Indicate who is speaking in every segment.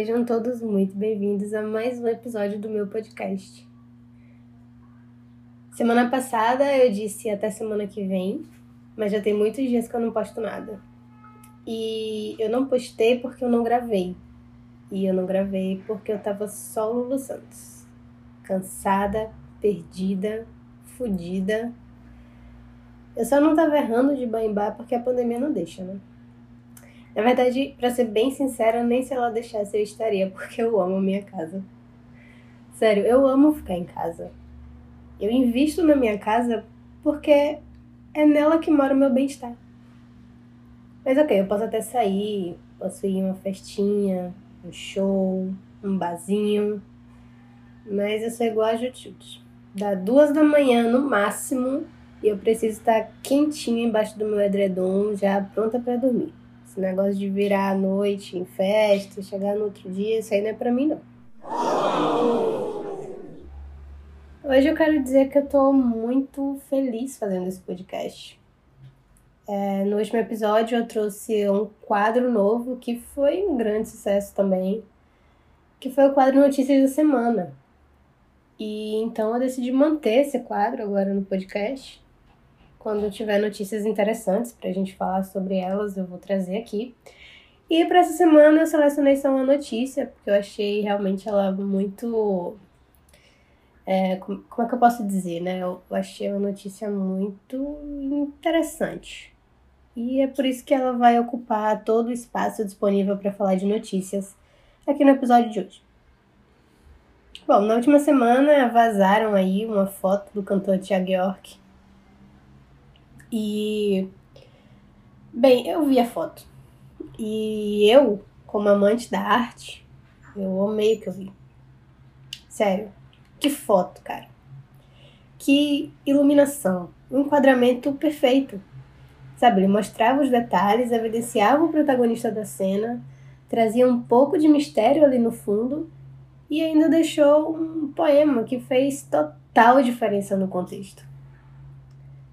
Speaker 1: Sejam todos muito bem-vindos a mais um episódio do meu podcast. Semana passada eu disse até semana que vem, mas já tem muitos dias que eu não posto nada. E eu não postei porque eu não gravei. E eu não gravei porque eu tava só Lulu Santos. Cansada, perdida, fodida. Eu só não tava errando de banho porque a pandemia não deixa, né? Na verdade, para ser bem sincera, nem se ela deixasse eu estaria, porque eu amo a minha casa. Sério, eu amo ficar em casa. Eu invisto na minha casa porque é nela que mora o meu bem-estar. Mas ok, eu posso até sair, posso ir uma festinha, um show, um barzinho. Mas eu sou igual a Jutilde. Dá duas da manhã no máximo e eu preciso estar quentinha embaixo do meu edredom, já pronta para dormir. Esse negócio de virar à noite em festa, chegar no outro dia, isso aí não é pra mim, não. Hoje eu quero dizer que eu tô muito feliz fazendo esse podcast. É, no último episódio eu trouxe um quadro novo que foi um grande sucesso também, que foi o quadro Notícias da Semana. E então eu decidi manter esse quadro agora no podcast. Quando tiver notícias interessantes para a gente falar sobre elas, eu vou trazer aqui. E para essa semana eu selecionei só uma notícia, porque eu achei realmente ela muito. É, como, é que eu posso dizer, né? Eu achei uma notícia muito interessante. E é por isso que ela vai ocupar todo o espaço disponível para falar de notícias aqui no episódio de hoje. Bom, na última semana vazaram aí uma foto do cantor Thiago York e. Bem, eu vi a foto. E eu, como amante da arte, eu amei o que eu vi. Sério, que foto, cara. Que iluminação. Um enquadramento perfeito. Sabe, ele mostrava os detalhes, evidenciava o protagonista da cena, trazia um pouco de mistério ali no fundo e ainda deixou um poema que fez total diferença no contexto.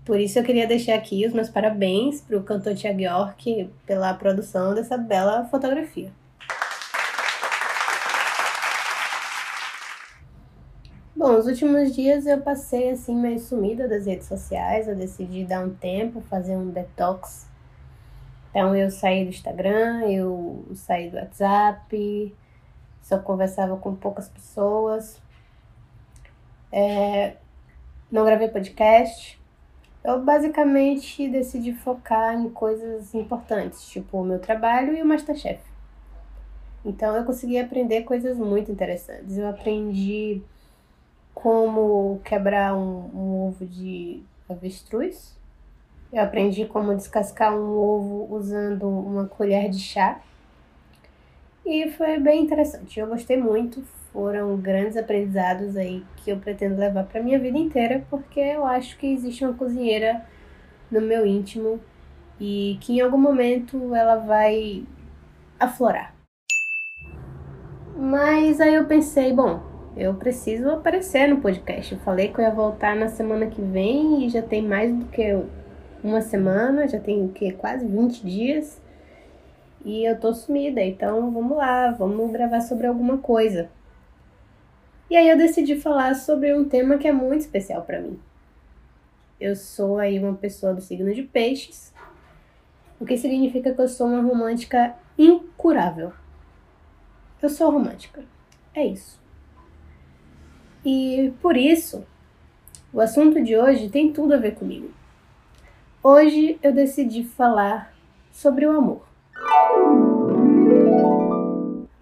Speaker 1: Por isso eu queria deixar aqui os meus parabéns para o cantor Tiago York pela produção dessa bela fotografia. Bom, os últimos dias eu passei assim meio sumida das redes sociais, eu decidi dar um tempo, fazer um detox. Então eu saí do Instagram, eu saí do WhatsApp, só conversava com poucas pessoas. É, não gravei podcast, eu basicamente decidi focar em coisas importantes, tipo o meu trabalho e o Masterchef. Então eu consegui aprender coisas muito interessantes. Eu aprendi como quebrar um, um ovo de avestruz. Eu aprendi como descascar um ovo usando uma colher de chá. E foi bem interessante. Eu gostei muito foram grandes aprendizados aí que eu pretendo levar para minha vida inteira, porque eu acho que existe uma cozinheira no meu íntimo e que em algum momento ela vai aflorar. Mas aí eu pensei, bom, eu preciso aparecer no podcast. Eu falei que eu ia voltar na semana que vem e já tem mais do que uma semana, já tem o que quase 20 dias. E eu tô sumida, então vamos lá, vamos gravar sobre alguma coisa. E aí eu decidi falar sobre um tema que é muito especial para mim. Eu sou aí uma pessoa do signo de peixes, o que significa que eu sou uma romântica incurável. Eu sou romântica. É isso. E por isso, o assunto de hoje tem tudo a ver comigo. Hoje eu decidi falar sobre o amor.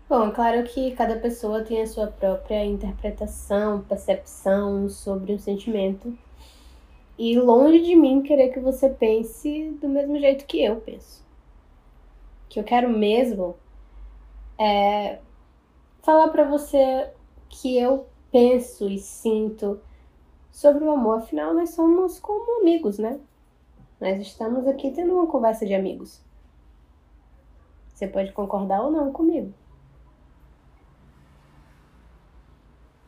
Speaker 1: Bom, é claro que cada pessoa tem a sua própria interpretação, percepção sobre o sentimento. E longe de mim querer que você pense do mesmo jeito que eu penso. O que eu quero mesmo é falar para você que eu penso e sinto sobre o amor. Afinal, nós somos como amigos, né? Nós estamos aqui tendo uma conversa de amigos. Você pode concordar ou não comigo.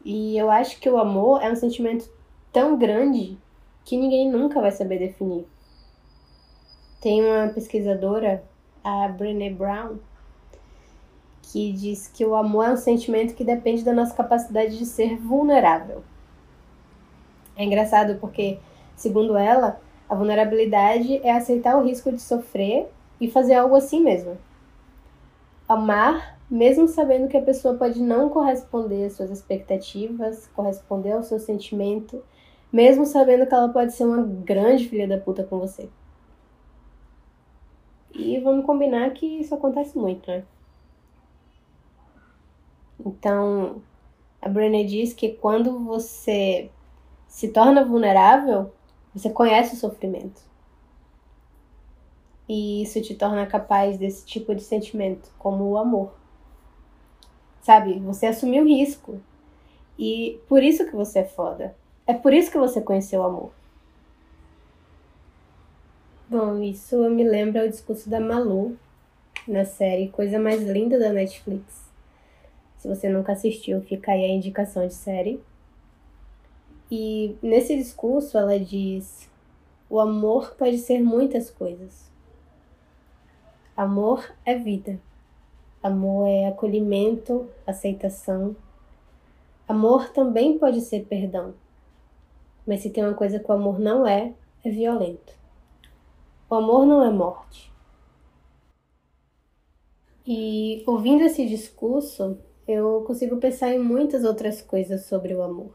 Speaker 1: E eu acho que o amor é um sentimento tão grande que ninguém nunca vai saber definir. Tem uma pesquisadora, a Brené Brown, que diz que o amor é um sentimento que depende da nossa capacidade de ser vulnerável. É engraçado porque, segundo ela, a vulnerabilidade é aceitar o risco de sofrer e fazer algo assim mesmo. Amar, mesmo sabendo que a pessoa pode não corresponder às suas expectativas, corresponder ao seu sentimento, mesmo sabendo que ela pode ser uma grande filha da puta com você. E vamos combinar que isso acontece muito, né? Então, a Brené diz que quando você se torna vulnerável, você conhece o sofrimento. E isso te torna capaz desse tipo de sentimento, como o amor. Sabe? Você assumiu risco. E por isso que você é foda. É por isso que você conheceu o amor. Bom, isso me lembra o discurso da Malu na série Coisa Mais Linda da Netflix. Se você nunca assistiu, fica aí a indicação de série. E nesse discurso ela diz: o amor pode ser muitas coisas. Amor é vida. Amor é acolhimento, aceitação. Amor também pode ser perdão. Mas se tem uma coisa que o amor não é, é violento. O amor não é morte. E ouvindo esse discurso, eu consigo pensar em muitas outras coisas sobre o amor.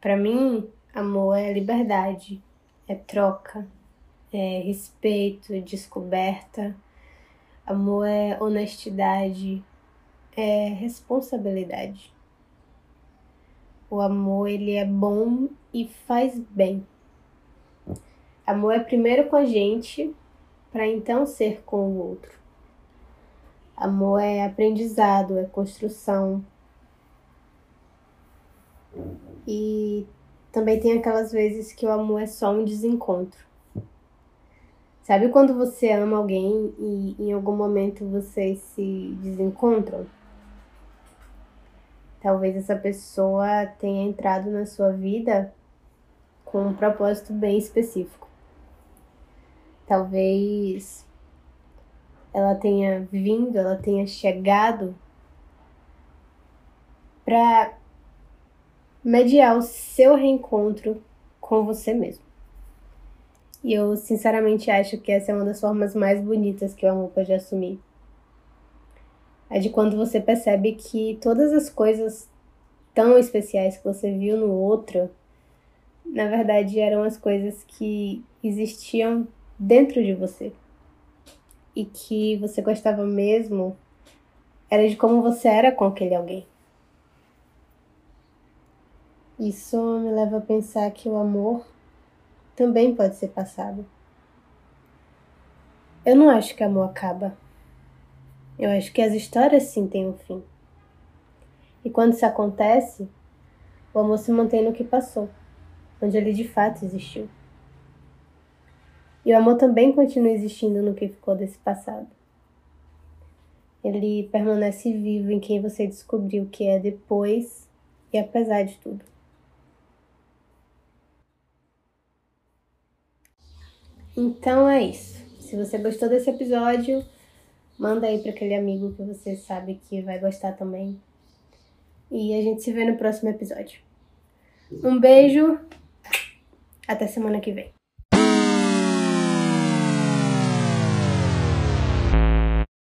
Speaker 1: Para mim, amor é liberdade, é troca, é respeito, descoberta. Amor é honestidade, é responsabilidade. O amor, ele é bom e faz bem. Amor é primeiro com a gente, para então ser com o outro. Amor é aprendizado, é construção. E também tem aquelas vezes que o amor é só um desencontro. Sabe quando você ama alguém e em algum momento vocês se desencontram? Talvez essa pessoa tenha entrado na sua vida com um propósito bem específico. Talvez ela tenha vindo, ela tenha chegado para mediar o seu reencontro com você mesmo. E eu sinceramente acho que essa é uma das formas mais bonitas que o amor pode assumir é de quando você percebe que todas as coisas tão especiais que você viu no outro, na verdade eram as coisas que existiam dentro de você. E que você gostava mesmo era de como você era com aquele alguém. Isso me leva a pensar que o amor também pode ser passado. Eu não acho que amor acaba. Eu acho que as histórias sim têm um fim. E quando isso acontece, o amor se mantém no que passou, onde ele de fato existiu. E o amor também continua existindo no que ficou desse passado. Ele permanece vivo em quem você descobriu que é depois e apesar de tudo. Então é isso. Se você gostou desse episódio, Manda aí para aquele amigo que você sabe que vai gostar também. E a gente se vê no próximo episódio. Um beijo. Até semana que vem.